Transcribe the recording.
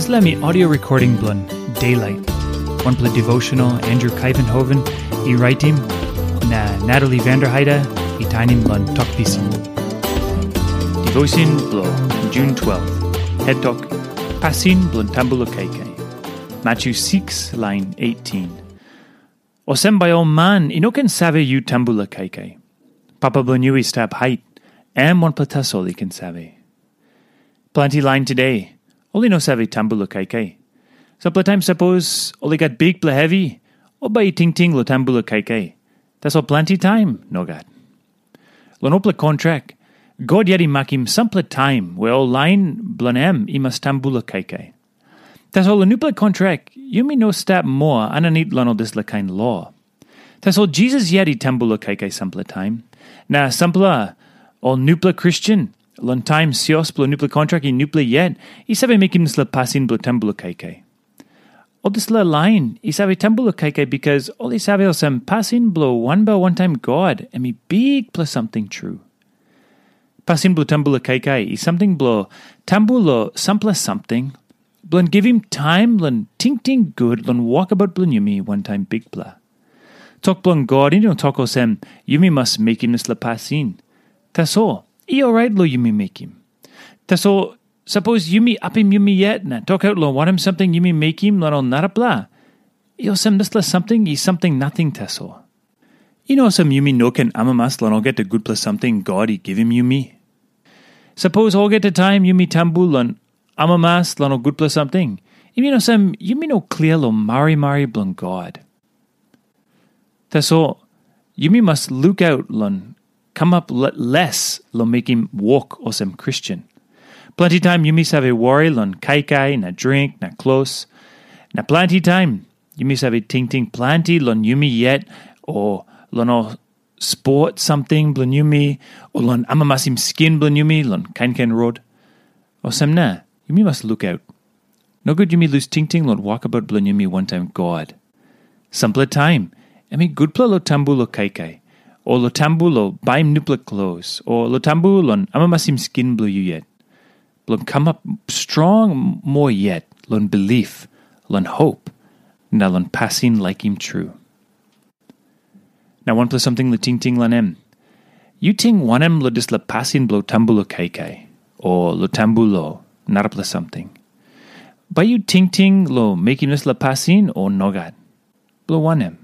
Isla mi audio recording blun Daylight. One play devotional Andrew Kuyvenhoven, i writing na Natalie Vanderheide, i tainim blun tokpisin. Devotion blo June 12th. Head talk Passin blun tambulo keke. Matthew 6 line 18. Osem by all man inoken save you tambula keke. Papa blunui stab height, am one platasoli can save. Plenty line today. Only no save tambula keke. Supply time suppose only got big ple heavy, or by ting ting lo tambula keke. That's all plenty time, no got. Lo no ple contract. God yeti makim sample time, we all line blanem imas tambula keke. Tas all nuple contract, you me no step more ananit lano this la kind law. Tas all Jesus yeti tambula keke sample time. Na sampla all nuple Christian, lon time sios blo nuple contract i nuple yet, i sabe makim sla pasin blo tambula keke. All this la line, i sabe tambula keke because all i sabe osam pasin blo one by one time God, and me big plus something true. Pasin blo tambula keke is something blo tambulo sample something, blon give him time, lon ting ting good, lon walk about blon yumi one time big bla. Talk blon God, don't talk osem, yumi must make him la pasin. Tas all. I alright lo yumi make him. Tas all. Suppose yumi apim yumi yet na talk out lo want him something yumi make him lon nara bla. Io sem la something i something nothing tas all. You know some yumi no can amamas lon get the good plus something God he give him yumi. Suppose all get the time yumi tambu lon amamas lon good plus something. You know some yumi no clear lo mari mari blon God. Tas all. Yumi must look out lon come up le- less lo make him walk or some Christian. Plenty time you miss have a worry lon kai kai na drink na close. Na plenty time you miss have a ting ting plenty lon yumi yet or lon o sport something blon yumi or lon amamasim skin blon yumi lon kain ken road. Or some na yumi must look out. No good you yumi lose ting ting lon walk about blon yumi one time God. Sample time. I mean good pla lo tambu lo kai o lo tambulo baim nupla close, o lo tambulon amamasim skin blue you yet. Lon come up strong more yet, lon belief, lon hope, na lon passing like him true. Now one plus something lo ting ting lan em. You ting one em lo dis la passing blo tambulo kai kai, or lo tambulo, not plus something. By you ting ting lo making us la passing or nogat. Blo one em.